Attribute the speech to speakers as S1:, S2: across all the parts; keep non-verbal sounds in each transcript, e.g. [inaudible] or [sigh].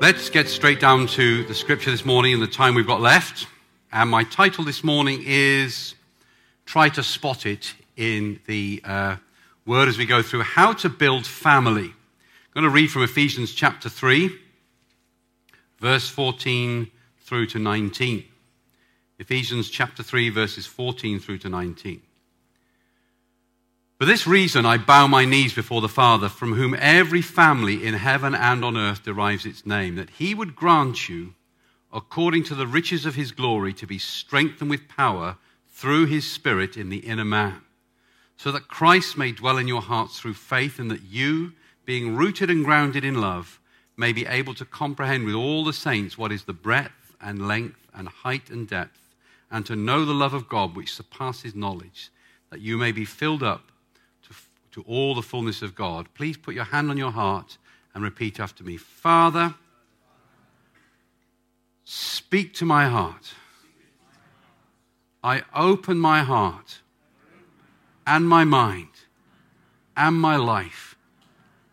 S1: Let's get straight down to the scripture this morning in the time we've got left. And my title this morning is Try to Spot It in the uh, Word as we go through How to Build Family. I'm going to read from Ephesians chapter 3, verse 14 through to 19. Ephesians chapter 3, verses 14 through to 19. For this reason, I bow my knees before the Father, from whom every family in heaven and on earth derives its name, that he would grant you, according to the riches of his glory, to be strengthened with power through his Spirit in the inner man, so that Christ may dwell in your hearts through faith, and that you, being rooted and grounded in love, may be able to comprehend with all the saints what is the breadth and length and height and depth, and to know the love of God which surpasses knowledge, that you may be filled up to all the fullness of God. Please put your hand on your heart and repeat after me Father, speak to my heart. I open my heart and my mind and my life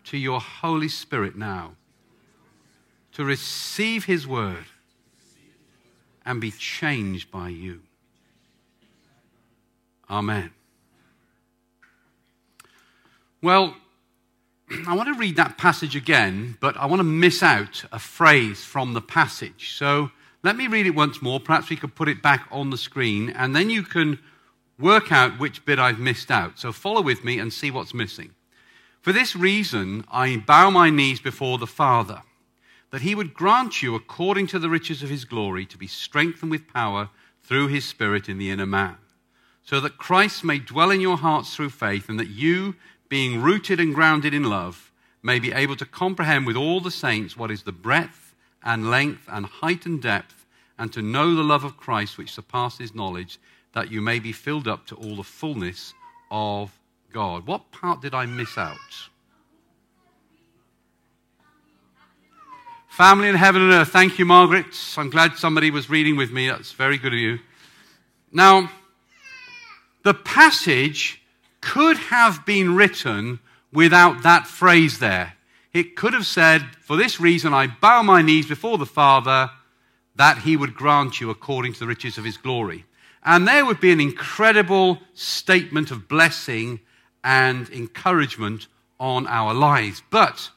S1: to your Holy Spirit now to receive His word and be changed by you. Amen. Well, [clears throat] I want to read that passage again, but I want to miss out a phrase from the passage. So let me read it once more. Perhaps we could put it back on the screen, and then you can work out which bit I've missed out. So follow with me and see what's missing. For this reason, I bow my knees before the Father, that he would grant you, according to the riches of his glory, to be strengthened with power through his Spirit in the inner man, so that Christ may dwell in your hearts through faith, and that you, being rooted and grounded in love, may be able to comprehend with all the saints what is the breadth and length and height and depth, and to know the love of Christ which surpasses knowledge, that you may be filled up to all the fullness of God. What part did I miss out? Family in heaven and earth. Thank you, Margaret. I'm glad somebody was reading with me. That's very good of you. Now, the passage could have been written without that phrase there. It could have said, For this reason I bow my knees before the Father, that he would grant you according to the riches of his glory. And there would be an incredible statement of blessing and encouragement on our lives. But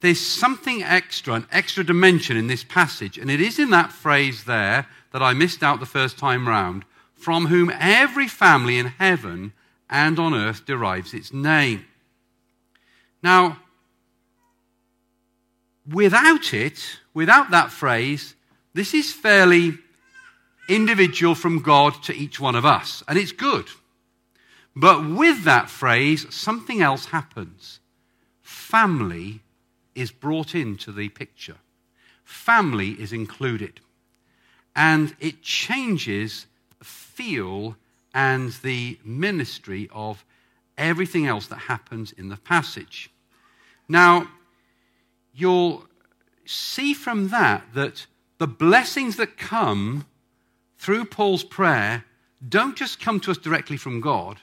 S1: there's something extra, an extra dimension in this passage, and it is in that phrase there that I missed out the first time round from whom every family in heaven and on earth derives its name. Now, without it, without that phrase, this is fairly individual from God to each one of us, and it's good. But with that phrase, something else happens. Family is brought into the picture, family is included, and it changes feel and the ministry of everything else that happens in the passage. Now, you'll see from that that the blessings that come through Paul's prayer don't just come to us directly from God,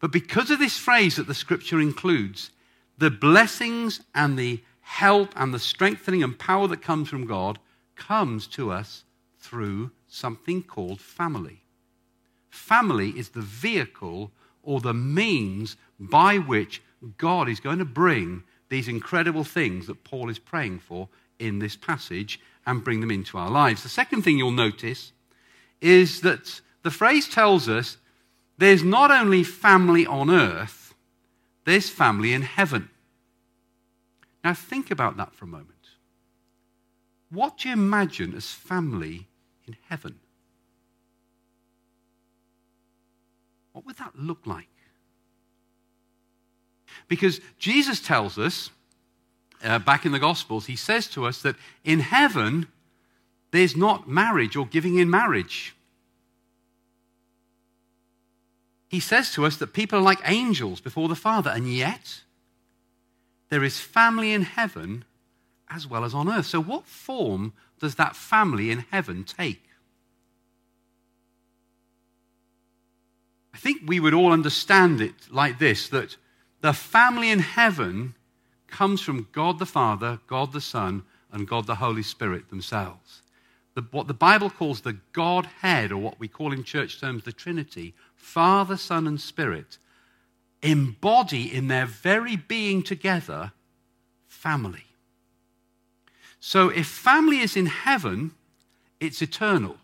S1: but because of this phrase that the scripture includes, the blessings and the help and the strengthening and power that comes from God comes to us through something called family. Family is the vehicle or the means by which God is going to bring these incredible things that Paul is praying for in this passage and bring them into our lives. The second thing you'll notice is that the phrase tells us there's not only family on earth, there's family in heaven. Now, think about that for a moment. What do you imagine as family in heaven? What would that look like? Because Jesus tells us, uh, back in the Gospels, he says to us that in heaven, there's not marriage or giving in marriage. He says to us that people are like angels before the Father, and yet there is family in heaven as well as on earth. So, what form does that family in heaven take? I think we would all understand it like this that the family in heaven comes from God the Father, God the Son, and God the Holy Spirit themselves. The, what the Bible calls the Godhead, or what we call in church terms the Trinity, Father, Son, and Spirit, embody in their very being together family. So if family is in heaven, it's eternal.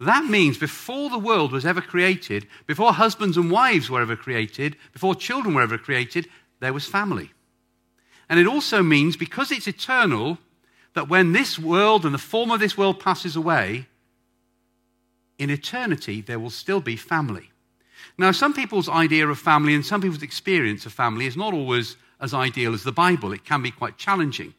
S1: That means before the world was ever created, before husbands and wives were ever created, before children were ever created, there was family. And it also means, because it's eternal, that when this world and the form of this world passes away, in eternity there will still be family. Now, some people's idea of family and some people's experience of family is not always as ideal as the Bible. It can be quite challenging.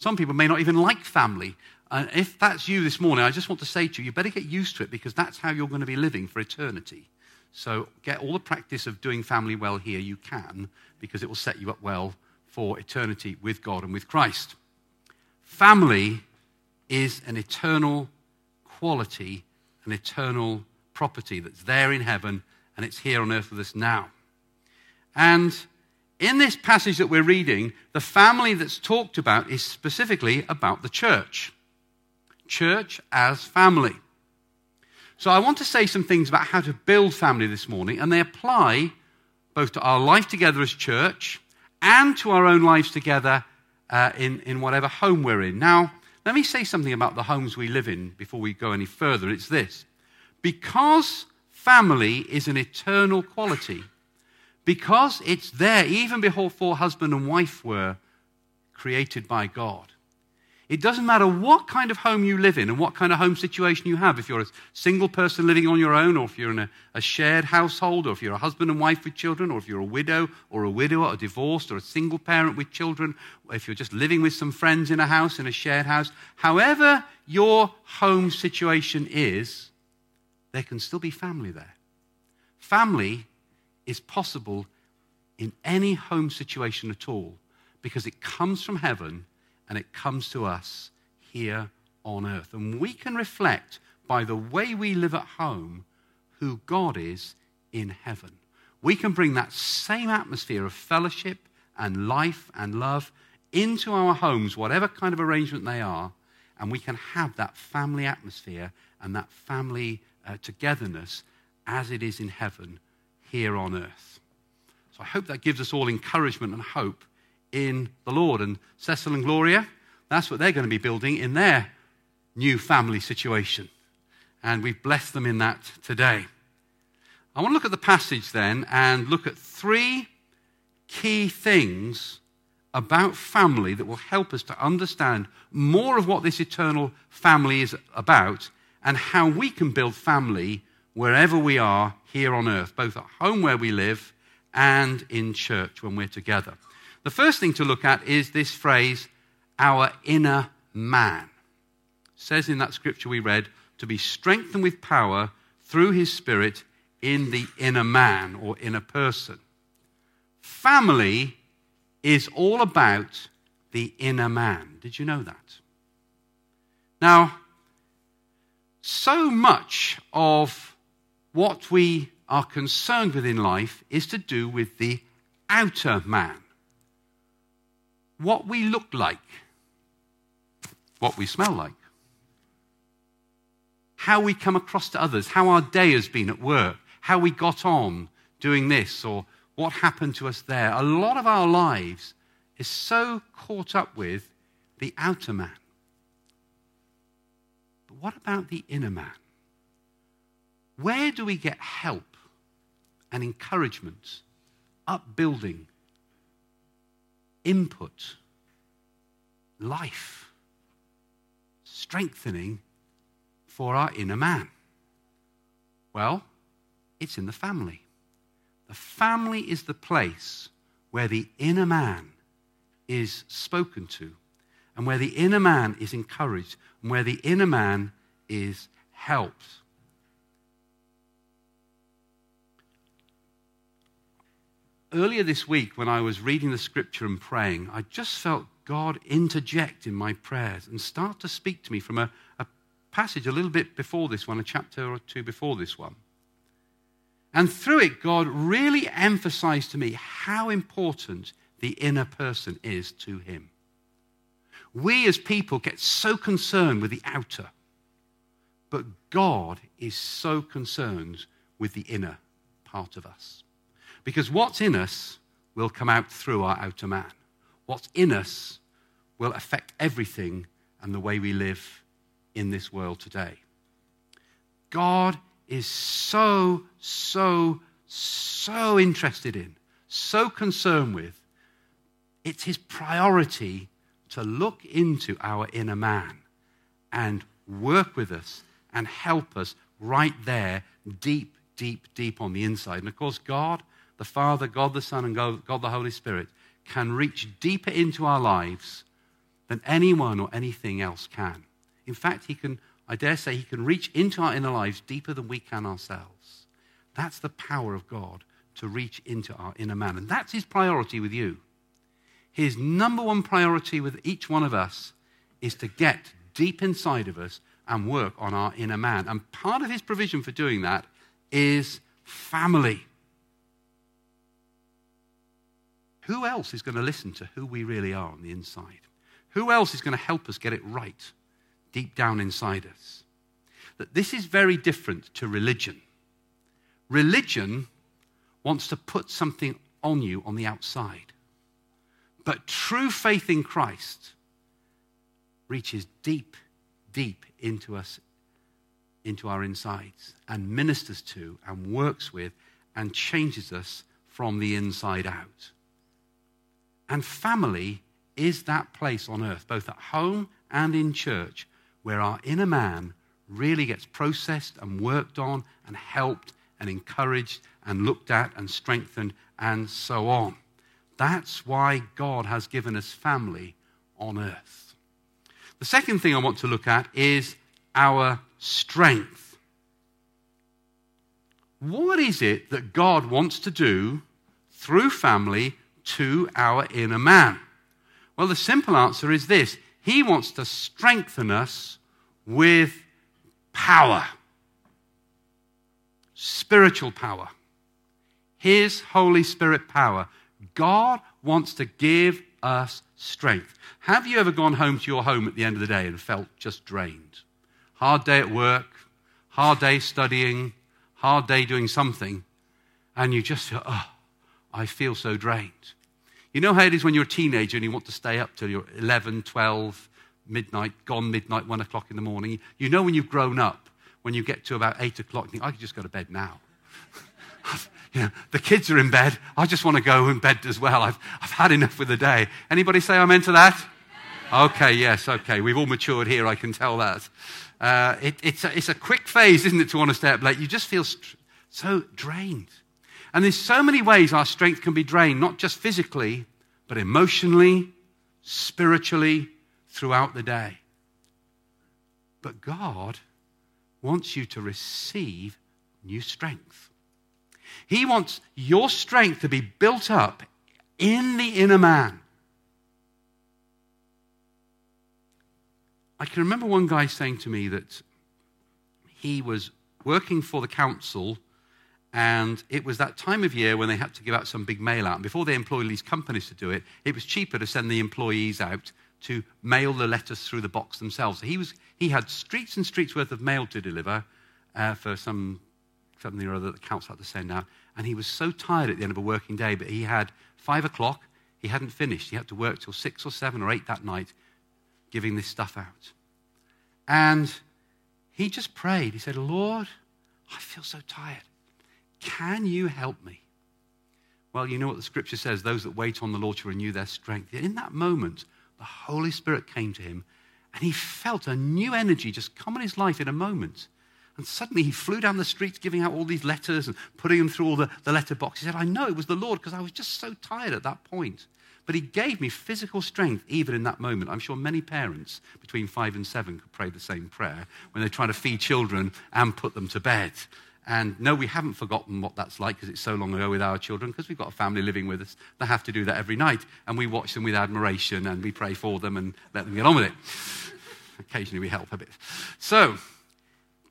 S1: Some people may not even like family. And if that's you this morning, I just want to say to you, you better get used to it because that's how you're going to be living for eternity. So get all the practice of doing family well here you can because it will set you up well for eternity with God and with Christ. Family is an eternal quality, an eternal property that's there in heaven and it's here on earth with us now. And in this passage that we're reading, the family that's talked about is specifically about the church. Church as family. So I want to say some things about how to build family this morning, and they apply both to our life together as church and to our own lives together uh, in, in whatever home we're in. Now, let me say something about the homes we live in before we go any further. It's this because family is an eternal quality, because it's there even before husband and wife were created by God, it doesn't matter what kind of home you live in and what kind of home situation you have. If you're a single person living on your own, or if you're in a, a, shared household, or if you're a husband and wife with children, or if you're a widow or a widower, or divorced, or a single parent with children, or if you're just living with some friends in a house, in a shared house, however your home situation is, there can still be family there. Family is possible in any home situation at all because it comes from heaven and it comes to us here on earth. And we can reflect by the way we live at home who God is in heaven. We can bring that same atmosphere of fellowship and life and love into our homes, whatever kind of arrangement they are, and we can have that family atmosphere and that family uh, togetherness as it is in heaven here on earth. So I hope that gives us all encouragement and hope in the Lord. And Cecil and Gloria, that's what they're going to be building in their new family situation. And we've blessed them in that today. I want to look at the passage then and look at three key things about family that will help us to understand more of what this eternal family is about and how we can build family wherever we are here on earth, both at home where we live and in church when we're together. The first thing to look at is this phrase, our inner man. It says in that scripture we read, to be strengthened with power through his spirit in the inner man or inner person. Family is all about the inner man. Did you know that? Now, so much of what we are concerned with in life is to do with the outer man what we look like, what we smell like, how we come across to others, how our day has been at work, how we got on doing this, or what happened to us there. A lot of our lives is so caught up with the outer man. But what about the inner man? Where do we get help and encouragement, upbuilding, input, life, strengthening for our inner man? Well, it's in the family. The family is the place where the inner man is spoken to, and where the inner man is encouraged, and where the inner man is helped. Earlier this week, when I was reading the scripture and praying, I just felt God interject in my prayers and start to speak to me from a, a passage a little bit before this one, a chapter or two before this one. And through it, God really emphasized to me how important the inner person is to him. We as people get so concerned with the outer, but God is so concerned with the inner part of us. Because what's in us will come out through our outer man. What's in us will affect everything and the way we live in this world today. God is so, so, so interested in, so concerned with. It's his priority to look into our inner man and work with us and help us right there, deep, deep, deep on the inside. And of course, God, the Father, God the Son, and God, God the Holy Spirit can reach deeper into our lives than anyone or anything else can. In fact, He can, I dare say, He can reach into our inner lives deeper than we can ourselves. That's the power of God to reach into our inner man. And that's His priority with you. His number one priority with each one of us is to get deep inside of us and work on our inner man. And part of his provision for doing that is family. Who else is going to listen to who we really are on the inside? Who else is going to help us get it right deep down inside us? That this is very different to religion. Religion wants to put something on you on the outside. But true faith in Christ reaches deep, deep into us, into our insides, and ministers to, and works with, and changes us from the inside out. And family is that place on earth, both at home and in church, where our inner man really gets processed and worked on and helped and encouraged and looked at and strengthened and so on. That's why God has given us family on earth. The second thing I want to look at is our strength. What is it that God wants to do through family to our inner man? Well, the simple answer is this He wants to strengthen us with power, spiritual power. His Holy Spirit power God wants to give us strength. Have you ever gone home to your home at the end of the day and felt just drained? Hard day at work, hard day studying, hard day doing something, and you just feel, oh, I feel so drained. You know how it is when you're a teenager and you want to stay up till you're 11, 12, midnight, gone midnight, 1 o'clock in the morning. You know when you've grown up, when you get to about 8 o'clock, you think, I could just go to bed now. [laughs] you know, the kids are in bed. I just want to go in bed as well. I've, I've had enough for the day. Anybody say I'm into that? Okay, yes, okay. We've all matured here, I can tell that. Uh, it, it's, a, it's a quick phase, isn't it, to want to stay up late? You just feel st- so drained. And there's so many ways our strength can be drained, not just physically, but emotionally, spiritually, throughout the day. But God wants you to receive new strength. He wants your strength to be built up in the inner man. I can remember one guy saying to me that he was working for the council and it was that time of year when they had to give out some big mail out. And before they employed these companies to do it, it was cheaper to send the employees out to mail the letters through the box themselves. So he, was, he had streets and streets worth of mail to deliver uh, for some something or other that the council had to send out. And he was so tired at the end of a working day, but he had five o'clock, he hadn't finished. He had to work till six or seven or eight that night giving this stuff out. And he just prayed. He said, Lord, I feel so tired. Can you help me? Well, you know what the scripture says those that wait on the Lord shall renew their strength. In that moment, the Holy Spirit came to him and he felt a new energy just come on his life in a moment. And suddenly he flew down the streets giving out all these letters and putting them through all the, the letter box. He said, I know it was the Lord because I was just so tired at that point. But he gave me physical strength even in that moment. I'm sure many parents between five and seven could pray the same prayer when they're trying to feed children and put them to bed. And no, we haven't forgotten what that's like because it's so long ago with our children, because we've got a family living with us. They have to do that every night. And we watch them with admiration and we pray for them and let them get on with it. Occasionally we help a bit. So,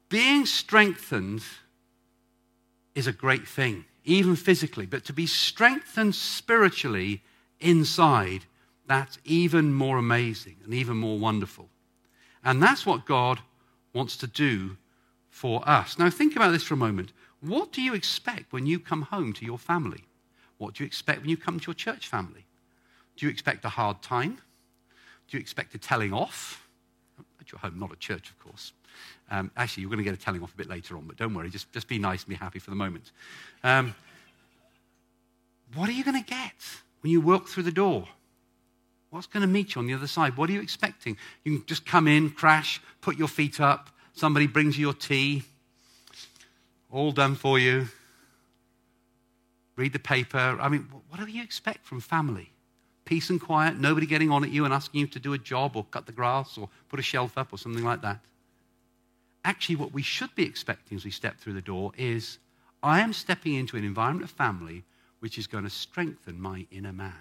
S1: being strengthened is a great thing, even physically, but to be strengthened spiritually inside, that's even more amazing and even more wonderful. And that's what God wants to do for us. Now, think about this for a moment. What do you expect when you come home to your family? What do you expect when you come to your church family? Do you expect a hard time? Do you expect a telling off? At your home, not at church, of course. Um, actually, you're going to get a telling off a bit later on, but don't worry, just, just be nice and be happy for the moment. Um, what are you going to get when you walk through the door? What's going to meet you on the other side? What are you expecting? You can just come in, crash, put your feet up, somebody brings you your tea, all done for you. Read the paper. I mean, whatever you expect from family. Peace and quiet, nobody getting on at you and asking you to do a job or cut the grass or put a shelf up or something like that. Actually, what we should be expecting as we step through the door is I am stepping into an environment of family which is going to strengthen my inner man.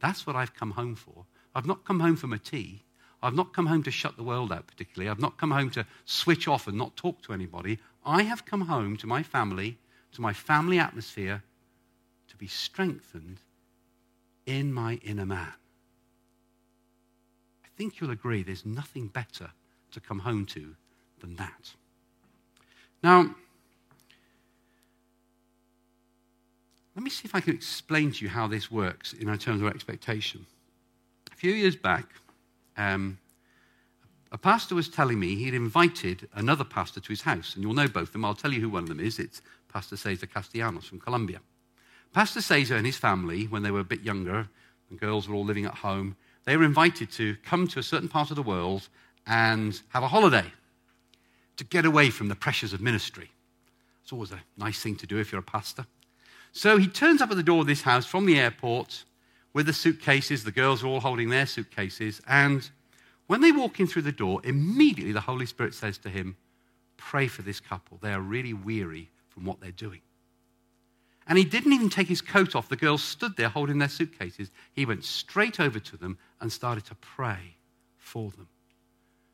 S1: That's what I've come home for. I've not come home for my tea. I've not come home to shut the world out particularly. I've not come home to switch off and not talk to anybody. I have come home to my family, to my family atmosphere, to be strengthened in my inner man. I think you'll agree there's nothing better to come home to than that. Now, Let me see if I can explain to you how this works in terms of expectation. A few years back, um, a pastor was telling me he'd invited another pastor to his house, and you'll know both of them. I'll tell you who one of them is. It's Pastor Cesar Castellanos from Colombia. Pastor Cesar and his family, when they were a bit younger, the girls were all living at home, they were invited to come to a certain part of the world and have a holiday to get away from the pressures of ministry. It's always a nice thing to do if you're a pastor. So he turns up at the door of this house from the airport with the suitcases. The girls are all holding their suitcases. And when they walk in through the door, immediately the Holy Spirit says to him, Pray for this couple. They are really weary from what they're doing. And he didn't even take his coat off. The girls stood there holding their suitcases. He went straight over to them and started to pray for them,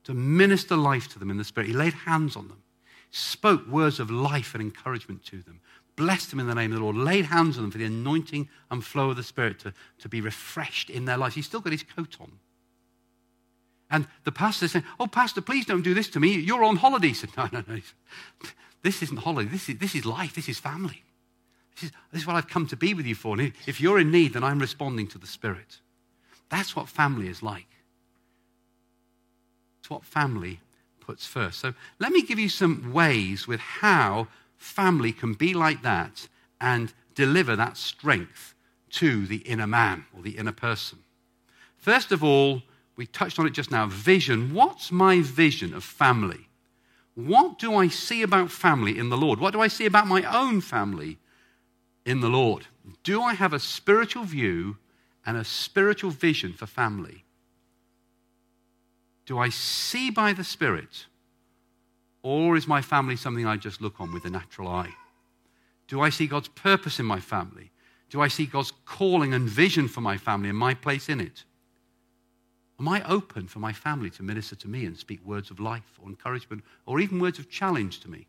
S1: to minister life to them in the Spirit. He laid hands on them, spoke words of life and encouragement to them, blessed them in the name of the Lord, laid hands on them for the anointing and flow of the Spirit to, to be refreshed in their lives. He's still got his coat on. And the pastor said, Oh, Pastor, please don't do this to me. You're on holiday. He said, No, no, no. This isn't holiday. This is, this is life. This is family. This is, this is what I've come to be with you for. And if you're in need, then I'm responding to the Spirit. That's what family is like. It's what family puts first. So let me give you some ways with how family can be like that and deliver that strength to the inner man or the inner person. First of all, we touched on it just now vision. What's my vision of family? What do I see about family in the Lord? What do I see about my own family in the Lord? Do I have a spiritual view and a spiritual vision for family? Do I see by the Spirit or is my family something I just look on with a natural eye? Do I see God's purpose in my family? Do I see God's calling and vision for my family and my place in it? Am I open for my family to minister to me and speak words of life or encouragement or even words of challenge to me?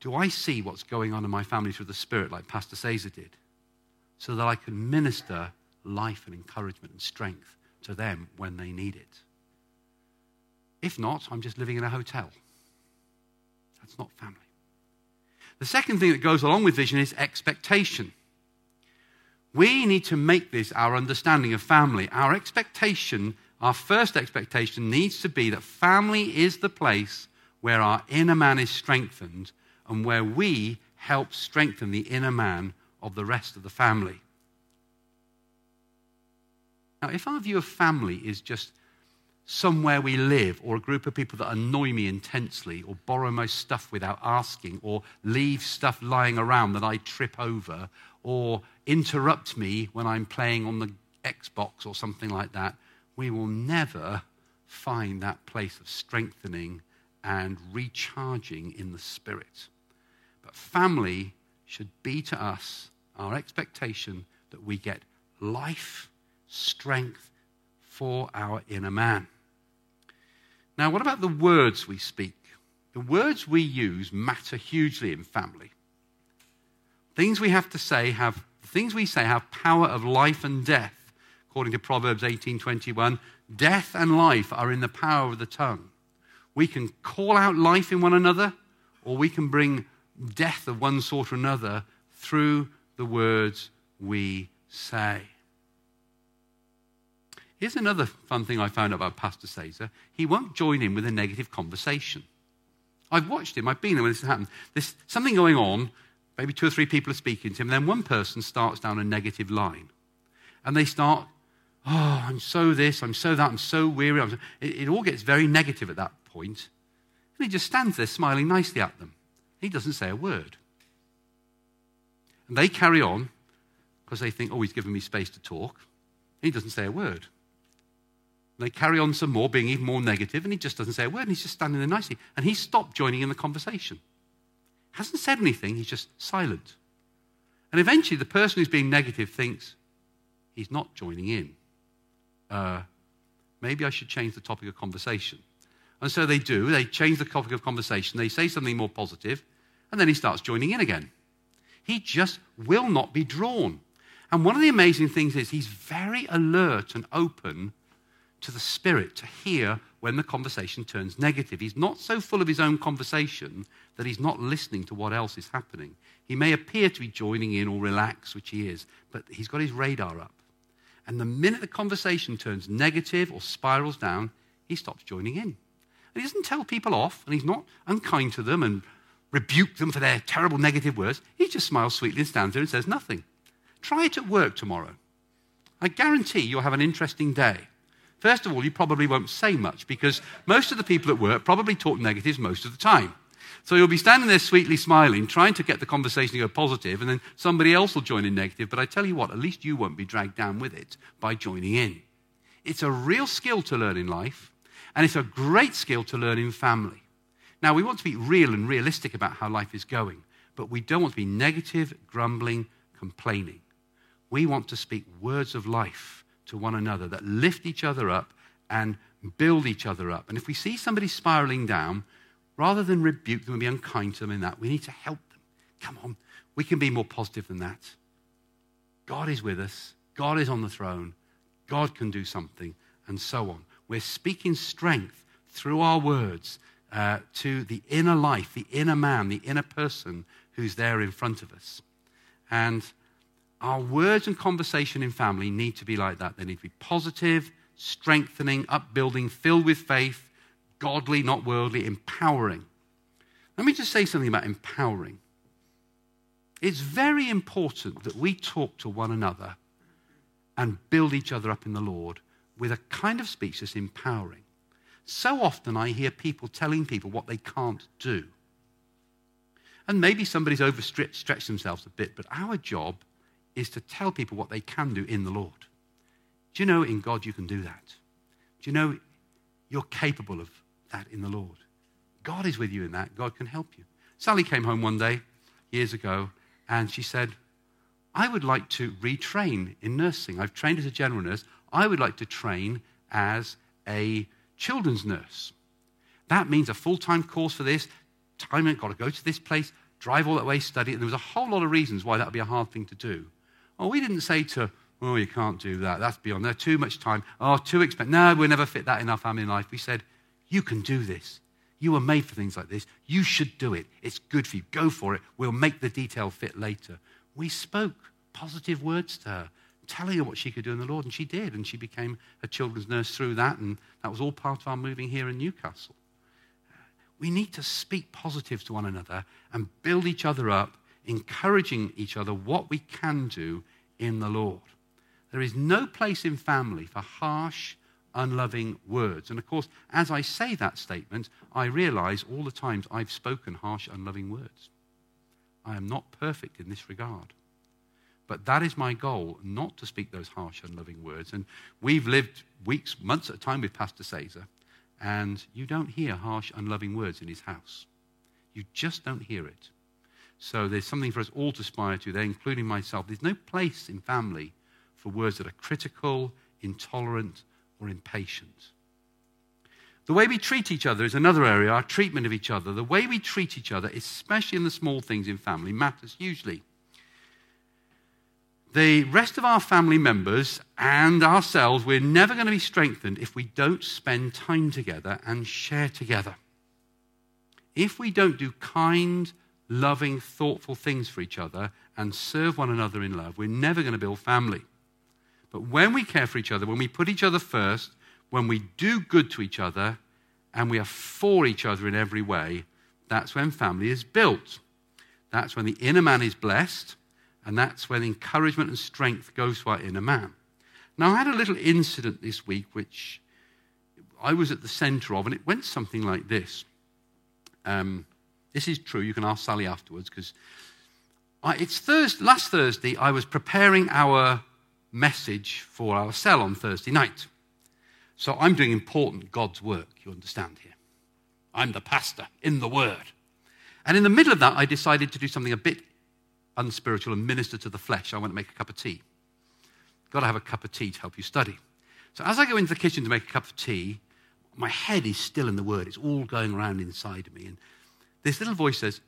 S1: Do I see what's going on in my family through the Spirit like Pastor Cesar did so that I can minister life and encouragement and strength to them when they need it? If not, I'm just living in a hotel. That's not family. The second thing that goes along with vision is expectation. We need to make this our understanding of family. Our expectation, our first expectation, needs to be that family is the place where our inner man is strengthened and where we help strengthen the inner man of the rest of the family. Now, if our view of family is just somewhere we live or a group of people that annoy me intensely or borrow my stuff without asking or leave stuff lying around that I trip over or interrupt me when I'm playing on the Xbox or something like that, we will never find that place of strengthening and recharging in the spirit. But family should be to us our expectation that we get life, strength for our inner man. Now, what about the words we speak? The words we use matter hugely in family. Things we have to say have things we say have power of life and death. According to Proverbs 18:21, death and life are in the power of the tongue. We can call out life in one another, or we can bring death of one sort or another through the words we say. Here's another fun thing I found out about Pastor Cesar. He won't join in with a negative conversation. I've watched him, I've been there when this has happened. There's something going on, maybe two or three people are speaking to him, then one person starts down a negative line. And they start, oh, I'm so this, I'm so that, I'm so weary. I'm so... It, it all gets very negative at that point. And he just stands there smiling nicely at them. He doesn't say a word. And they carry on because they think, oh, he's given me space to talk. He doesn't say a word. They carry on some more, being even more negative, and he just doesn't say a word, and he's just standing there nicely. And he stopped joining in the conversation. Hasn't said anything, he's just silent. And eventually, the person who's being negative thinks, he's not joining in. Uh, maybe I should change the topic of conversation. And so they do. They change the topic of conversation. They say something more positive, and then he starts joining in again. He just will not be drawn. And one of the amazing things is he's very alert and open to the Spirit to hear when the conversation turns negative. He's not so full of his own conversation that he's not listening to what else is happening. He may appear to be joining in or relax, which he is, but he's got his radar up. And the minute the conversation turns negative or spirals down, he stops joining in. And he doesn't tell people off, and he's not unkind to them and rebuke them for their terrible negative words. He just smiles sweetly and stands there and says nothing. Try it at work tomorrow. I guarantee you'll have an interesting day. First of all, you probably won't say much because most of the people at work probably talk negatives most of the time. So you'll be standing there sweetly smiling, trying to get the conversation to go positive, and then somebody else will join in negative. But I tell you what, at least you won't be dragged down with it by joining in. It's a real skill to learn in life, and it's a great skill to learn in family. Now, we want to be real and realistic about how life is going, but we don't want to be negative, grumbling, complaining. We want to speak words of life to one another that lift each other up and build each other up. And if we see somebody spiraling down, rather than rebuke them and be unkind to them in that, we need to help them. Come on, we can be more positive than that. God is with us, God is on the throne, God can do something, and so on. We're speaking strength through our words uh, to the inner life, the inner man, the inner person who's there in front of us. And our words and conversation in family need to be like that. They need to be positive, strengthening, upbuilding, filled with faith, godly, not worldly, empowering. Let me just say something about empowering. It's very important that we talk to one another and build each other up in the Lord with a kind of speech that's empowering. So often I hear people telling people what they can't do. And maybe somebody's overstretched themselves a bit, but our job is to tell people what they can do in the Lord. Do you know in God you can do that? Do you know you're capable of that in the Lord? God is with you in that. God can help you. Sally came home one day years ago and she said, I would like to retrain in nursing. I've trained as a general nurse. I would like to train as a children's nurse. That means a full time course for this. Time, got to go to this place, drive all that way, study. And there was a whole lot of reasons why that would be a hard thing to do. Oh, we didn't say to, oh, you can't do that. That's beyond there. Too much time. Oh, too expensive. No, we'll never fit that in our family life. We said, you can do this. You were made for things like this. You should do it. It's good for you. Go for it. We'll make the detail fit later. We spoke positive words to her, telling her what she could do in the Lord, and she did. And she became a children's nurse through that, and that was all part of our moving here in Newcastle. We need to speak positive to one another and build each other up encouraging each other what we can do in the Lord. There is no place in family for harsh, unloving words. And of course, as I say that statement, I realize all the times I've spoken harsh, unloving words. I am not perfect in this regard. But that is my goal, not to speak those harsh, unloving words. And we've lived weeks, months at a time with Pastor Cesar, and you don't hear harsh, unloving words in his house. You just don't hear it. So there's something for us all to aspire to there, including myself. There's no place in family for words that are critical, intolerant, or impatient. The way we treat each other is another area, our treatment of each other. The way we treat each other, especially in the small things in family, matters hugely. the rest of our family members and ourselves, we're never going to be strengthened if we don't spend time together and share together. If we don't do kind, loving, thoughtful things for each other and serve one another in love, we're never going to build family. But when we care for each other, when we put each other first, when we do good to each other, and we are for each other in every way, that's when family is built. That's when the inner man is blessed, and that's when encouragement and strength goes to our inner man. Now, I had a little incident this week which I was at the center of, and it went something like this. Um, this is true. You can ask Sally afterwards because it's Thursday, last Thursday. I was preparing our message for our cell on Thursday night. So I'm doing important God's work, you understand here. I'm the pastor in the Word. And in the middle of that, I decided to do something a bit unspiritual and minister to the flesh. I want to make a cup of tea. Got to have a cup of tea to help you study. So as I go into the kitchen to make a cup of tea, my head is still in the Word. It's all going around inside of me. And this little voice says,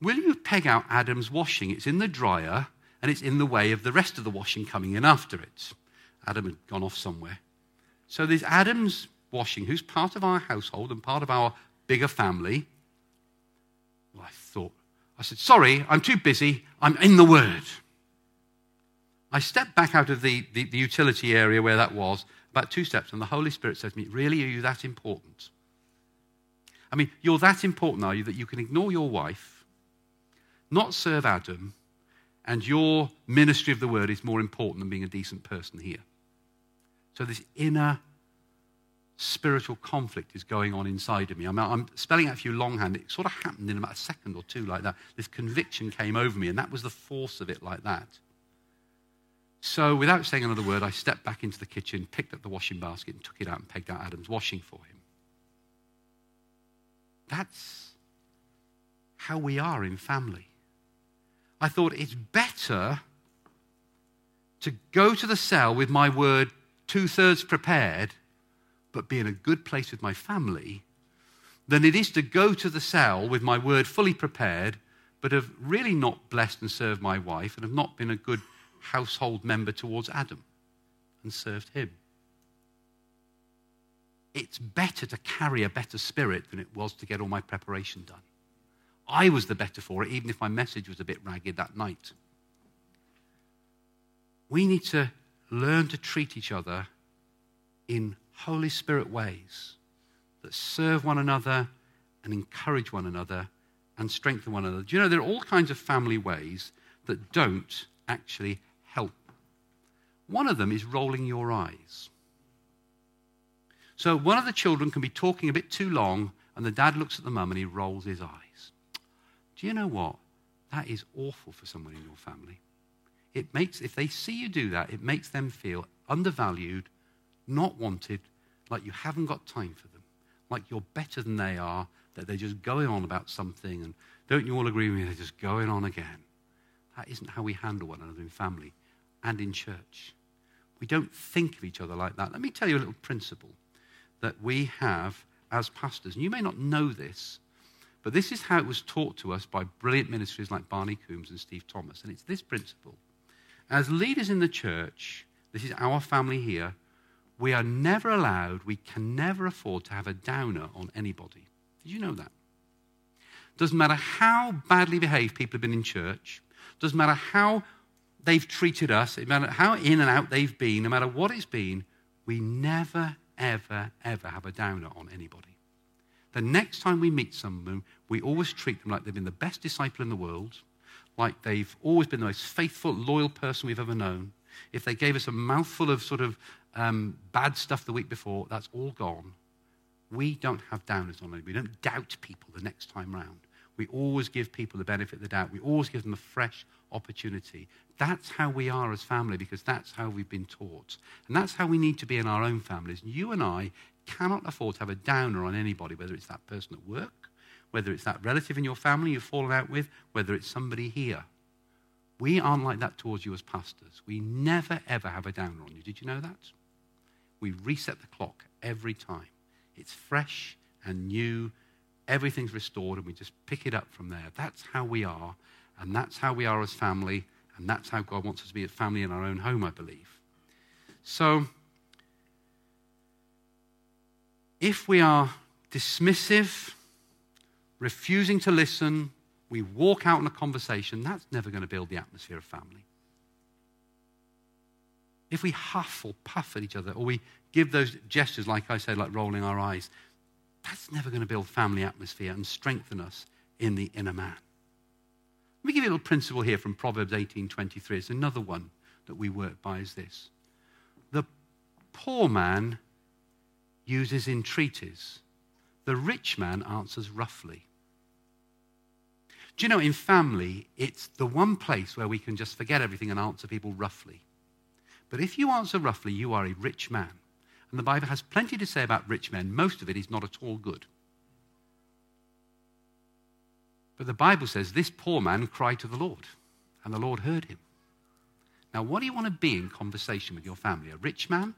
S1: Will you peg out Adam's washing? It's in the dryer and it's in the way of the rest of the washing coming in after it. Adam had gone off somewhere. So there's Adam's washing, who's part of our household and part of our bigger family. Well, I thought, I said, Sorry, I'm too busy. I'm in the Word. I stepped back out of the, the, the, utility area where that was, about two steps, and the Holy Spirit said to me, Really, are you that important? I mean, you're that important, are you, that you can ignore your wife, not serve Adam, and your ministry of the word is more important than being a decent person here. So, this inner spiritual conflict is going on inside of me. I'm, I'm, spelling out for you longhand. It sort of happened in about a second or two, like that. This conviction came over me, and that was the force of it, like that. So, without saying another word, I stepped back into the kitchen, picked up the washing basket, and took it out and pegged out Adam's washing for him. That's how we are in family. I thought it's better to go to the cell with my word two thirds prepared, but be in a good place with my family, than it is to go to the cell with my word fully prepared, but have really not blessed and served my wife and have not been a good household member towards Adam and served him. It's better to carry a better spirit than it was to get all my preparation done. I was the better for it, even if my message was a bit ragged that night. We need to learn to treat each other in Holy Spirit ways that serve one another and encourage one another and strengthen one another. Do you know there are all kinds of family ways that don't actually help? One of them is rolling your eyes. So one of the children can be talking a bit too long, and the dad looks at the mum and he rolls his eyes. Do you know what? That is awful for someone in your family. It makes, if they see you do that, it makes them feel undervalued, not wanted, like you haven't got time for them, like you're better than they are, that they're just going on about something, and don't you all agree with me? They're just going on again. That isn't how we handle one another in family and in church. We don't think of each other like that. Let me tell you a little principle that we have as pastors. And you may not know this, but this is how it was taught to us by brilliant ministries like Barney Coombs and Steve Thomas. And it's this principle. As leaders in the church, this is our family here, we are never allowed, we can never afford to have a downer on anybody. Did you know that? Doesn't matter how badly behaved people have been in church, doesn't matter how they've treated us, no matter how in and out they've been, no matter what it's been, we never, ever, ever have a downer on anybody. The next time we meet someone, we always treat them like they've been the best disciple in the world, like they've always been the most faithful, loyal person we've ever known. If they gave us a mouthful of sort of um, bad stuff the week before, that's all gone. We don't have downers on it. We don't doubt people the next time round. We always give people the benefit of the doubt. We always give them a fresh opportunity. That's how we are as family because that's how we've been taught. And that's how we need to be in our own families. You and I cannot afford to have a downer on anybody, whether it's that person at work, whether it's that relative in your family you've fallen out with, whether it's somebody here. We aren't like that towards you as pastors. We never, ever have a downer on you. Did you know that? We reset the clock every time. It's fresh and new. Everything's restored, and we just pick it up from there. That's how we are, and that's how we are as family, And that's how God wants us to be a family in our own home, I believe. So, if we are dismissive, refusing to listen, we walk out in a conversation, that's never going to build the atmosphere of family. If we huff or puff at each other, or we give those gestures, like I said, like rolling our eyes, that's never going to build family atmosphere and strengthen us in the inner man. Let me give you a little principle here from Proverbs 18:23. It's another one that we work by is this. The poor man uses entreaties. The rich man answers roughly. Do you know, in family, it's the one place where we can just forget everything and answer people roughly. But if you answer roughly, you are a rich man. And the Bible has plenty to say about rich men. Most of it is not at all good. But the Bible says this poor man cried to the Lord, and the Lord heard him. Now, what do you want to be in conversation with your family? A rich man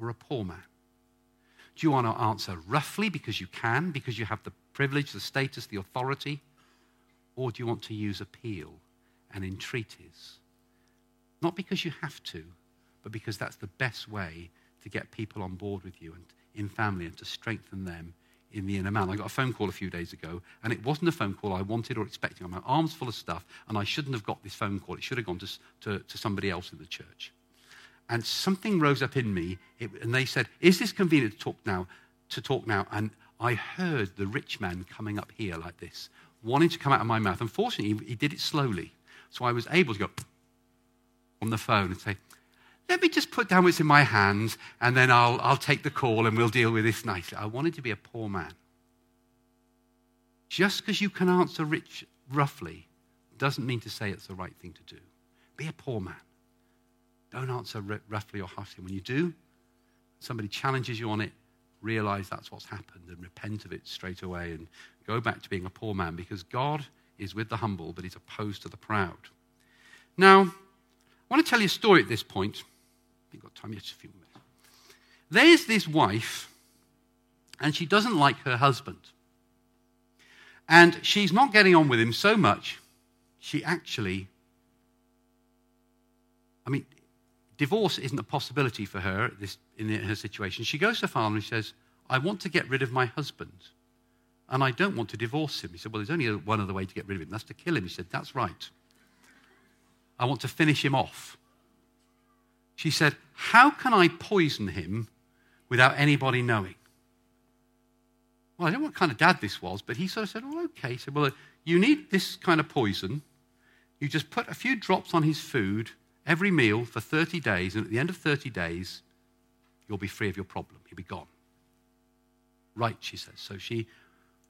S1: or a poor man? Do you want to answer roughly because you can, because you have the privilege, the status, the authority? Or do you want to use appeal and entreaties? Not because you have to, but because that's the best way to get people on board with you and in family and to strengthen them in the inner man. I got a phone call a few days ago, and it wasn't a phone call I wanted or expecting. My arms full of stuff, and I shouldn't have got this phone call. It should have gone to, to, to somebody else in the church and something rose up in me, it, and they said, "Is this convenient to talk now?" To talk now, and I heard the rich man coming up here like this, wanting to come out of my mouth. Unfortunately, he did it slowly, so I was able to go [clears throat] on the phone and say, "Let me just put down what's in my hands, and then I'll I'll take the call, and we'll deal with this nicely." I wanted to be a poor man. Just because you can answer rich roughly doesn't mean to say it's the right thing to do. Be a poor man. Don't answer roughly or harshly. When you do, somebody challenges you on it, realize that's what's happened and repent of it straight away and go back to being a poor man because God is with the humble, but he's opposed to the proud. Now, I want to tell you a story at this point. We've got time, just a few minutes. There's this wife, and she doesn't like her husband. And she's not getting on with him so much, she actually, I mean, divorce isn't a possibility for her this, in her situation. She goes to father and she says, I want to get rid of my husband. And I don't want to divorce him. He said, Well, there's only one other way to get rid of him. That's to kill him. He said, That's right. I want to finish him off. She said, How can I poison him without anybody knowing? Well, I don't know what kind of dad this was, but he sort of said, Well, okay. He said, Well, you need this kind of poison. You just put a few drops on his food every meal for 30 days, and at the end of 30 days, you'll be free of your problem. You'll be gone. Right, she says. So she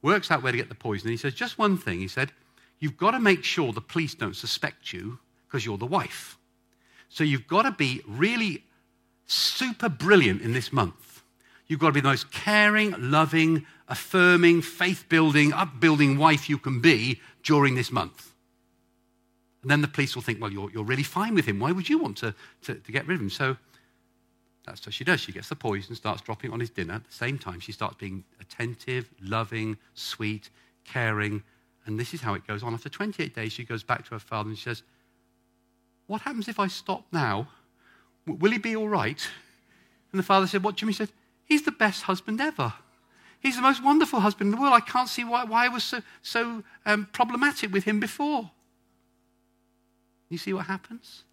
S1: works out where to get the poison. And he says, just one thing. He said, You've got to make sure the police don't suspect you because you're the wife. So you've got to be really super brilliant in this month. You've got to be the most caring, loving, affirming, faith building, upbuilding wife you can be during this month. And then the police will think, well, you're, you're really fine with him. Why would you want to, to, to get rid of him? So that's what she does. She gets the poison, starts dropping on his dinner. At the same time, she starts being attentive, loving, sweet, caring. And this is how it goes on. After 28 days, she goes back to her father and she says, What happens if I stop now? Will he be all right? And the father said, What, Jimmy said? He's the best husband ever. He's the most wonderful husband in the world. I can't see why, why I was so, so um, problematic with him before. You see what happens?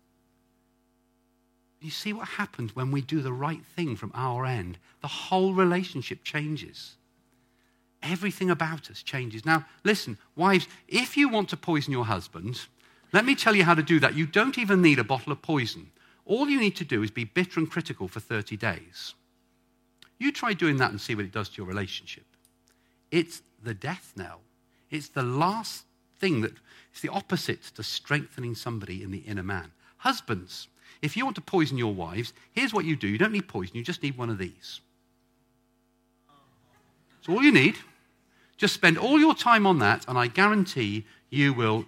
S1: You see what happens when we do the right thing from our end? The whole relationship changes. Everything about us changes. Now, listen, wives, if you want to poison your husband, let me tell you how to do that. You don't even need a bottle of poison. All you need to do is be bitter and critical for 30 days. You try doing that and see what it does to your relationship. It's the death knell. It's the last thing that it's the opposite to strengthening somebody in the inner man. Husbands, if you want to poison your wives, here's what you do. You don't need poison, you just need one of these. It's all you need. Just spend all your time on that, and I guarantee you will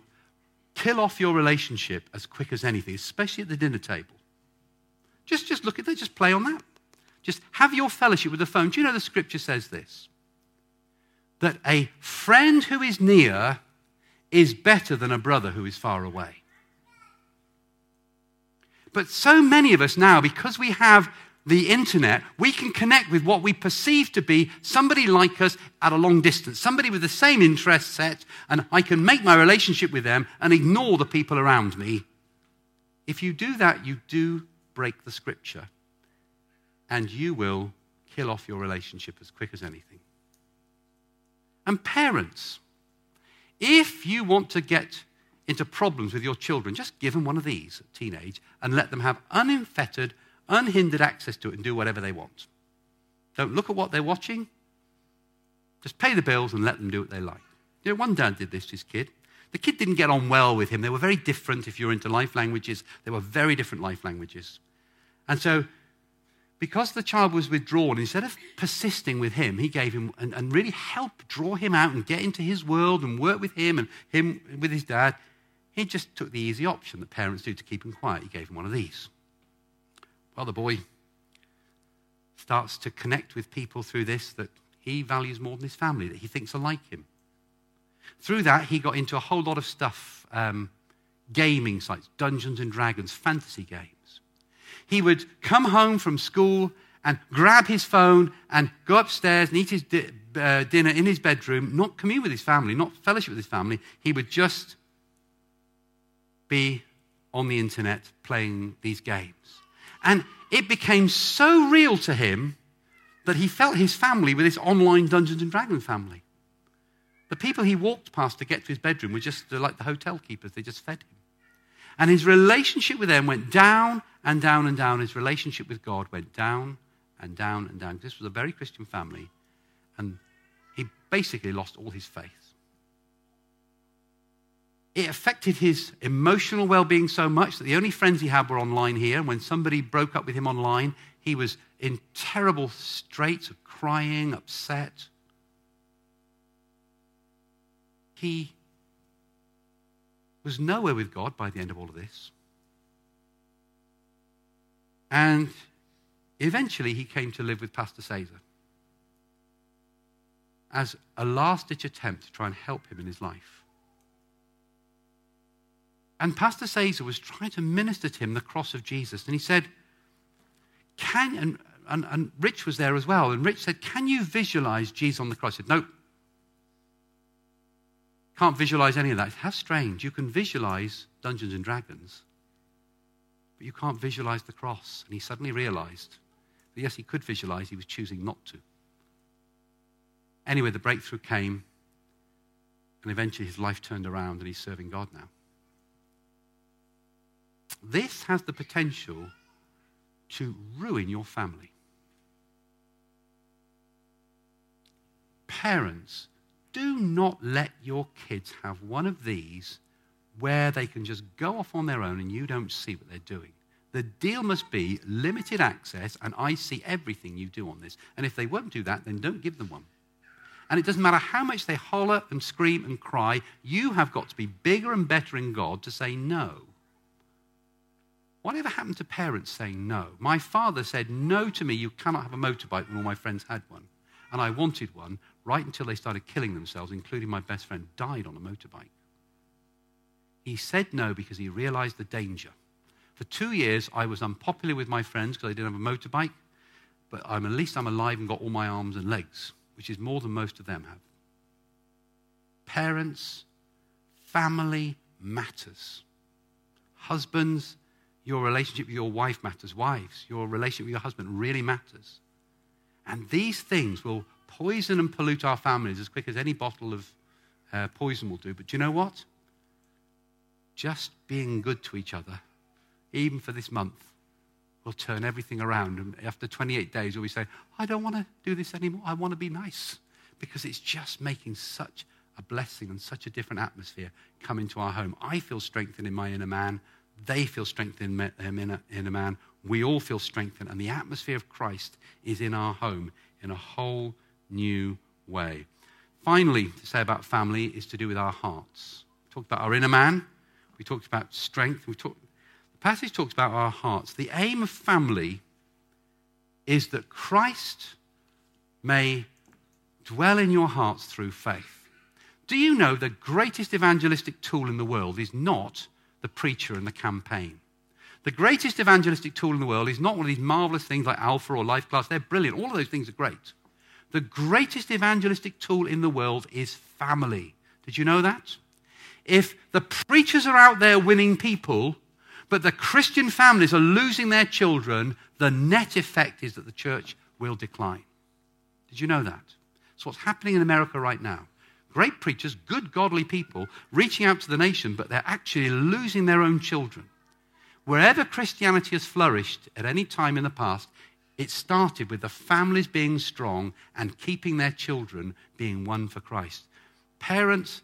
S1: kill off your relationship as quick as anything, especially at the dinner table. Just, just look at that, just play on that. Just have your fellowship with the phone. Do you know the scripture says this? That a friend who is near is better than a brother who is far away. But so many of us now, because we have the internet, we can connect with what we perceive to be somebody like us at a long distance, somebody with the same interest set, and I can make my relationship with them and ignore the people around me. If you do that, you do break the scripture, and you will kill off your relationship as quick as anything. And parents, if you want to get into problems with your children, just give them one of these at teenage and let them have unfettered, unhindered access to it and do whatever they want. Don't look at what they're watching. Just pay the bills and let them do what they like. You know, one dad did this to his kid. The kid didn't get on well with him. They were very different. If you're into life languages, they were very different life languages. And so because the child was withdrawn, instead of persisting with him, he gave him and, and, really helped draw him out and get into his world and work with him and him with his dad. He just took the easy option that parents do to keep him quiet. He gave him one of these. Well, the boy starts to connect with people through this that he values more than his family, that he thinks are like him. Through that, he got into a whole lot of stuff um, gaming sites, Dungeons and Dragons, fantasy games he would come home from school and grab his phone and go upstairs and eat his di- uh, dinner in his bedroom, not commune with his family, not fellowship with his family. He would just be on the internet playing these games. And it became so real to him that he felt his family with this online Dungeons and Dragons family. The people he walked past to get to his bedroom were just like the hotel keepers, they just fed him. And his relationship with them went down and down and down. His relationship with God went down and down and down. This was a very Christian family. And he basically lost all his faith. It affected his emotional well being so much that the only friends he had were online here. And when somebody broke up with him online, he was in terrible straits of crying, upset. He was nowhere with God by the end of all of this. And eventually he came to live with Pastor Cesar as a last ditch attempt to try and help him in his life. And Pastor Cesar was trying to minister to him the cross of Jesus. And he said, Can, and, and, and Rich was there as well. And Rich said, Can you visualize Jesus on the cross? He said, Nope. Can't visualize any of that. How strange. You can visualize Dungeons and Dragons, but you can't visualize the cross. And he suddenly realized that yes, he could visualize, he was choosing not to. Anyway, the breakthrough came, and eventually his life turned around and he's serving God now. This has the potential to ruin your family. Parents do not let your kids have one of these where they can just go off on their own and you don't see what they're doing. The deal must be limited access, and I see everything you do on this. And if they won't do that, then don't give them one. And it doesn't matter how much they holler and scream and cry, you have got to be bigger and better in God to say no. Whatever happened to parents saying no? My father said no to me, you cannot have a motorbike when all my friends had one. And I wanted one right until they started killing themselves, including my best friend, died on a motorbike. He said no because he realized the danger. For two years, I was unpopular with my friends because I didn't have a motorbike, but I'm, at least I'm alive and got all my arms and legs, which is more than most of them have. Parents, family matters. Husbands, your relationship with your wife matters. Wives, your relationship with your husband really matters. And these things will poison and pollute our families as quick as any bottle of uh, poison will do. But do you know what? Just being good to each other, even for this month, will turn everything around. And after 28 days, we'll say, I don't want to do this anymore. I want to be nice. Because it's just making such a blessing and such a different atmosphere come into our home. I feel strengthened in my inner man. They feel strengthened in their um, inner man. We all feel strengthened. And the atmosphere of Christ is in our home in a whole new way. Finally, to say about family is to do with our hearts. We talked about our inner man. We talked about strength. We talked, the passage talks about our hearts. The aim of family is that Christ may dwell in your hearts through faith. Do you know the greatest evangelistic tool in the world is not the preacher and the campaign? The greatest evangelistic tool in the world is not one of these marvelous things like Alpha or Life Class. They're brilliant. All of those things are great. The greatest evangelistic tool in the world is family. Did you know that? If the preachers are out there winning people, but the Christian families are losing their children, the net effect is that the church will decline. Did you know that? It's what's happening in America right now. Great preachers, good, godly people, reaching out to the nation, but they're actually losing their own children. Wherever Christianity has flourished at any time in the past, it started with the families being strong and keeping their children being won for Christ. Parents,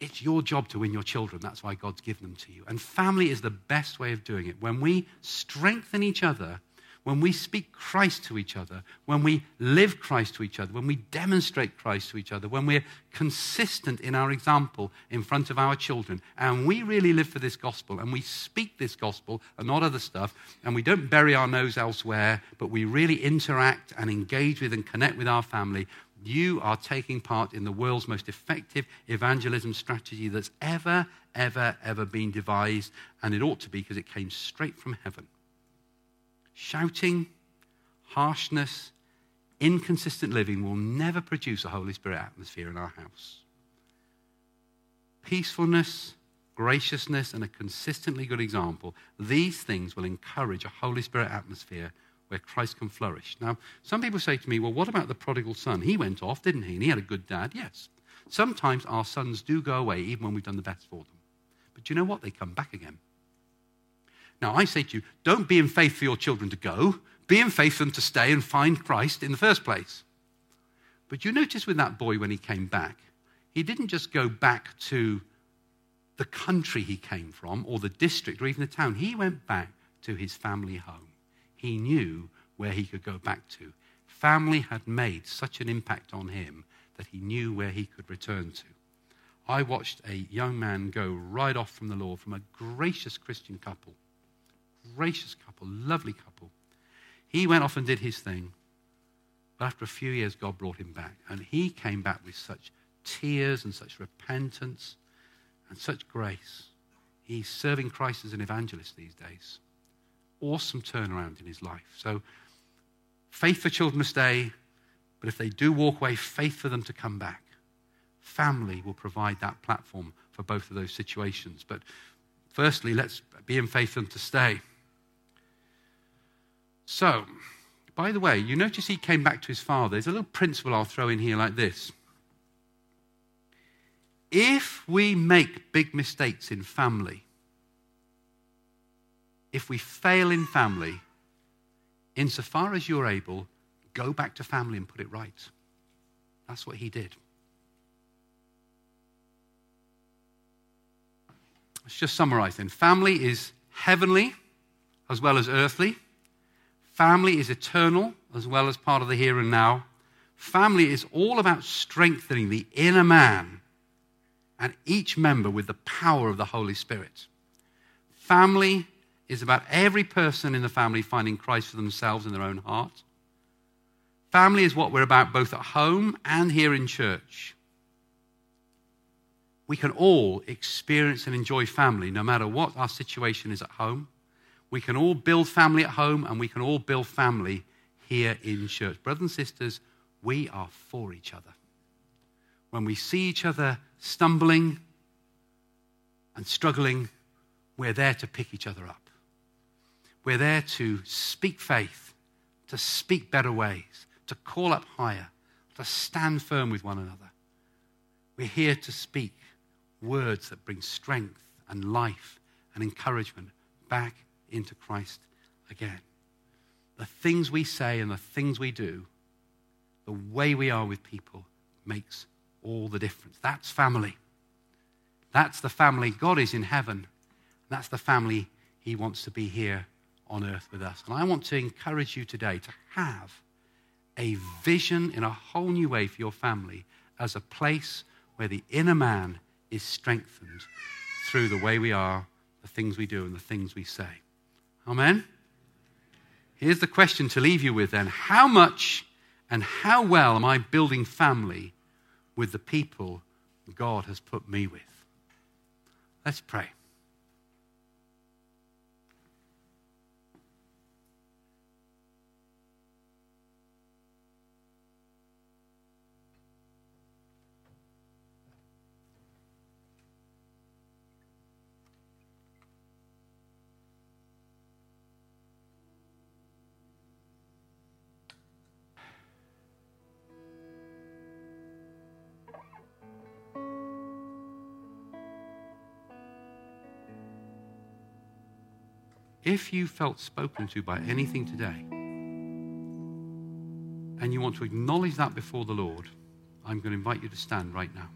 S1: it's your job to win your children. That's why God's given them to you. And family is the best way of doing it. When we strengthen each other, when we speak Christ to each other, when we live Christ to each other, when we demonstrate Christ to each other, when we're consistent in our example in front of our children, and we really live for this gospel, and we speak this gospel and not other stuff, and we don't bury our nose elsewhere, but we really interact and engage with and connect with our family, you are taking part in the world's most effective evangelism strategy that's ever, ever, ever been devised, and it ought to be because it came straight from heaven. Shouting, harshness, inconsistent living will never produce a Holy Spirit atmosphere in our house. Peacefulness, graciousness, and a consistently good example, these things will encourage a Holy Spirit atmosphere where Christ can flourish. Now, some people say to me, well, what about the prodigal son? He went off, didn't he? And he had a good dad. Yes. Sometimes our sons do go away even when we've done the best for them. But you know what? They come back again. Now, I say to you, don't be in faith for your children to go. Be in faith for them to stay and find Christ in the first place. But you notice with that boy when he came back, he didn't just go back to the country he came from or the district or even the town. He went back to his family home. He knew where he could go back to. Family had made such an impact on him that he knew where he could return to. I watched a young man go right off from the law from a gracious Christian couple gracious couple, lovely couple. He went off and did his thing. But after a few years, God brought him back. And he came back with such tears and such repentance and such grace. He's serving Christ as an evangelist these days. Awesome turnaround in his life. So, faith for children to stay, but if they do walk away, faith for them to come back. Family will provide that platform for both of those situations. But firstly, let's be in faith for them to stay. So, by the way, you notice he came back to his father. There's a little principle I'll throw in here like this. If we make big mistakes in family, if we fail in family, insofar as you're able, go back to family and put it right. That's what he did. Let's just summarize then. Family is heavenly as well as earthly. Family is eternal as well as part of the here and now. Family is all about strengthening the inner man and each member with the power of the Holy Spirit. Family is about every person in the family finding Christ for themselves in their own heart. Family is what we're about both at home and here in church. We can all experience and enjoy family no matter what our situation is at home we can all build family at home and we can all build family here in church. Brothers and sisters, we are for each other. When we see each other stumbling and struggling, we're there to pick each other up. We're there to speak faith, to speak better ways, to call up higher, to stand firm with one another. We're here to speak words that bring strength and life and encouragement back into Christ again. The things we say and the things we do, the way we are with people, makes all the difference. That's family. That's the family. God is in heaven. That's the family He wants to be here on earth with us. And I want to encourage you today to have a vision in a whole new way for your family as a place where the inner man is strengthened through the way we are, the things we do, and the things we say. Amen? Here's the question to leave you with then How much and how well am I building family with the people God has put me with? Let's pray. If you felt spoken to by anything today, and you want to acknowledge that before the Lord, I'm going to invite you to stand right now.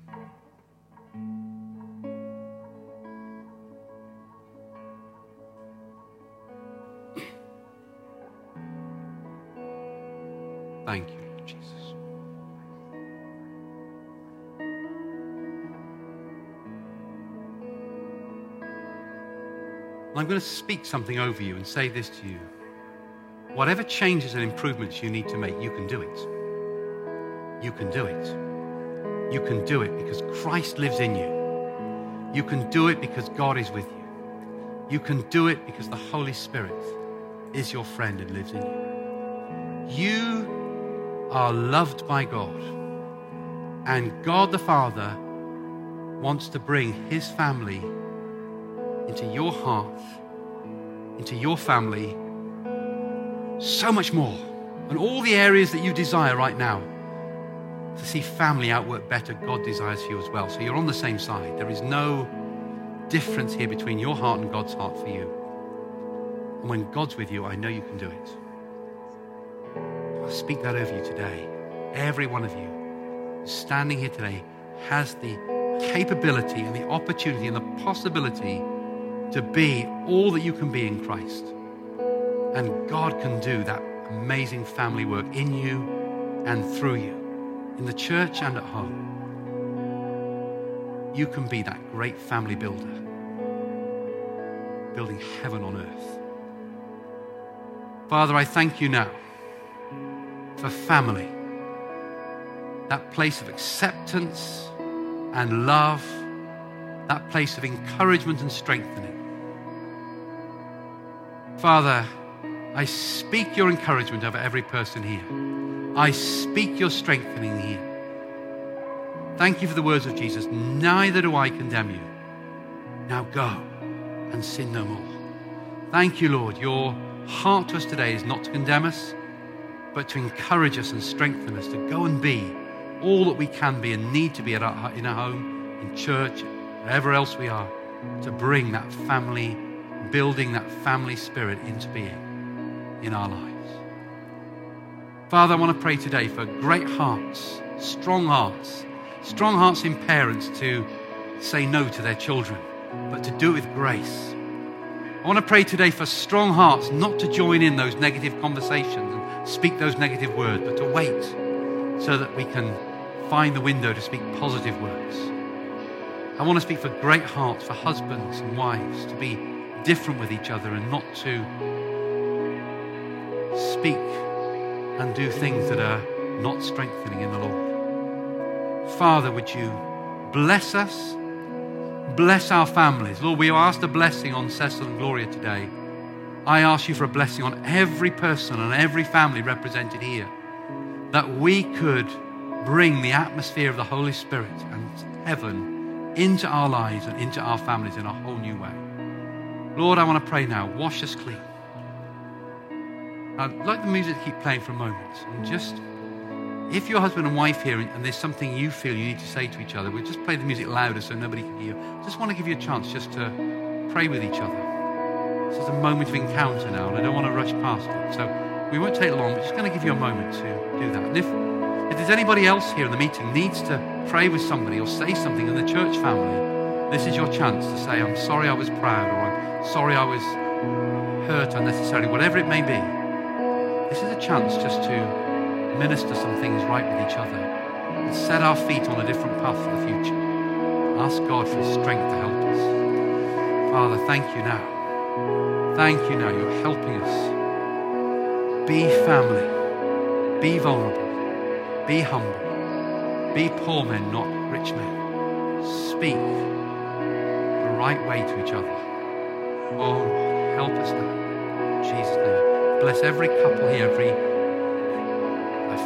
S1: Going to speak something over you and say this to you. Whatever changes and improvements you need to make, you can do it. You can do it. You can do it because Christ lives in you. You can do it because God is with you. You can do it because the Holy Spirit is your friend and lives in you. You are loved by God. And God the Father wants to bring his family into your heart, into your family, so much more. And all the areas that you desire right now to see family outwork better, God desires for you as well. So you're on the same side. There is no difference here between your heart and God's heart for you. And when God's with you, I know you can do it. I speak that over you today. Every one of you standing here today has the capability and the opportunity and the possibility to be all that you can be in Christ. And God can do that amazing family work in you and through you, in the church and at home. You can be that great family builder, building heaven on earth. Father, I thank you now for family, that place of acceptance and love, that place of encouragement and strengthening. Father, I speak your encouragement over every person here. I speak your strengthening here. Thank you for the words of Jesus. Neither do I condemn you. Now go and sin no more. Thank you, Lord. Your heart to us today is not to condemn us, but to encourage us and strengthen us to go and be all that we can be and need to be our, in our home, in church, wherever else we are, to bring that family, building that family spirit into being in our lives. Father, I want to pray today for great hearts, strong hearts, strong hearts in parents to say no to their children, but to do it with grace. I want to pray today for strong hearts not to join in those negative conversations and speak those negative words, but to wait so that we can find the window to speak positive words. I want to speak for great hearts for husbands and wives to be different with each other and not to speak and do things that are not strengthening in the Lord. Father, would you bless us? Bless our families. Lord, we ask a blessing on Cecil and Gloria today. I ask you for a blessing on every person and every family represented here, that we could bring the atmosphere of the Holy Spirit and heaven into our lives and into our families in a whole new way. Lord, I want to pray now. Wash us clean. I'd like the music to keep playing for a moment. And just, if you're husband and wife here and there's something you feel you need to say to each other, we'll just play the music louder so nobody can hear. Just want to give you a chance just to pray with each other. This is a moment of encounter now, and I don't want to rush past it. So we won't take long. We're just going to give you a moment to do that. And if, if there's anybody else here in the meeting needs to pray with somebody or say something in the church family, this is your chance to say, I'm sorry I was proud, or sorry I was hurt unnecessarily, whatever it may be. This is a chance just to minister some things right with each other and set our feet on a different path for the future. Ask God for His strength to help us. Father, thank you now. Thank you now. You're helping us. Be family. Be vulnerable. Be humble. Be poor men, not rich men. Speak the right way to each other. Oh, help us now. Jesus' name. Bless every couple here, every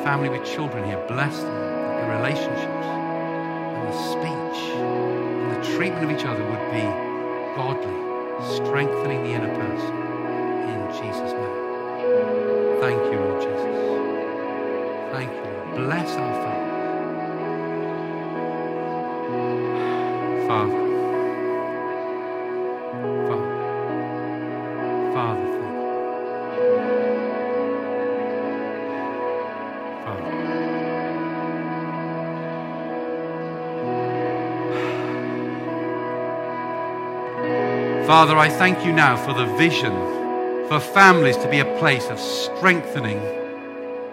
S1: family with children here. Bless them, the relationships and the speech and the treatment of each other would be godly, strengthening the inner person. In Jesus' name. Thank you, Lord Jesus. Thank you, Lord. Bless our. Father. Father. Father, I thank you now for the vision for families to be a place of strengthening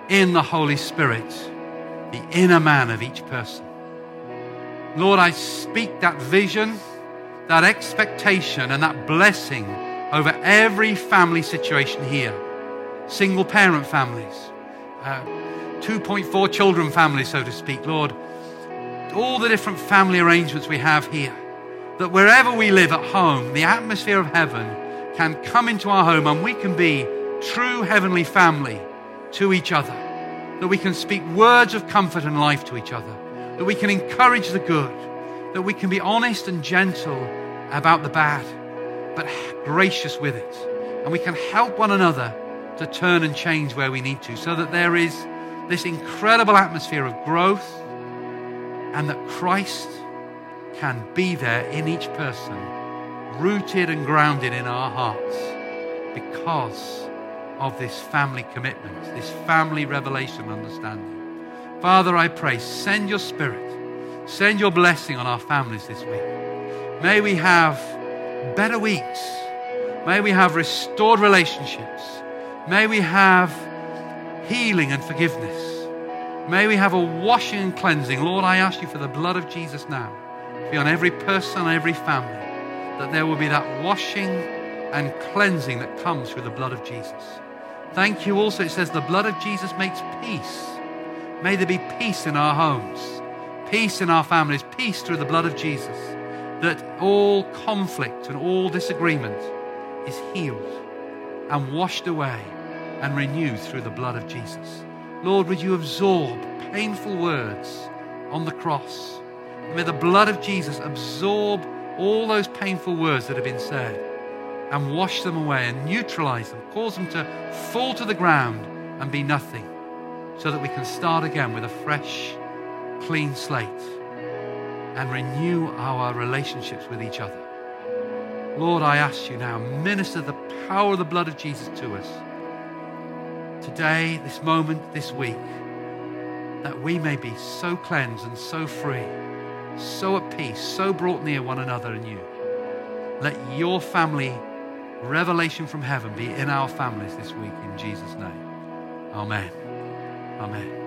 S1: in the Holy Spirit, the inner man of each person. Lord, I speak that vision, that expectation, and that blessing over every family situation here. Single parent families, uh, 2.4 children families, so to speak. Lord, all the different family arrangements we have here that wherever we live at home, the atmosphere of heaven can come into our home and we can be true heavenly family to each other. That we can speak words of comfort and life to each other. That we can encourage the good. That we can be honest and gentle about the bad, but gracious with it. And we can help one another to turn and change where we need to so that there is this incredible atmosphere of growth and that Christ can be there in each person, rooted and grounded in our hearts because of this family commitment, this family revelation understanding. Father, I pray, send your spirit, send your blessing on our families this week. May we have better weeks. May we have restored relationships. May we have healing and forgiveness. May we have a washing and cleansing. Lord, I ask you for the blood of Jesus now be on every person, every family, that there will be that washing and cleansing that comes through the blood of Jesus. Thank you also. It says the blood of Jesus makes peace. May there be peace in our homes, peace in our families, peace through the blood of Jesus. That all conflict and all disagreement is healed and washed away and renewed through the blood of Jesus. Lord, would you absorb painful words on the cross? May the blood of Jesus absorb all those painful words that have been said and wash them away and neutralize them, cause them to fall to the ground and be nothing, so that we can start again with a fresh, clean slate and renew our relationships with each other. Lord, I ask you now, minister the power of the blood of Jesus to us today, this moment, this week, that we may be so cleansed and so free so at peace, so brought near one another and you. Let your family revelation from heaven be in our families this week in Jesus' name. Amen. Amen.